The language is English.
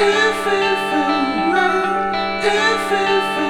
If, if, if, if, if, if.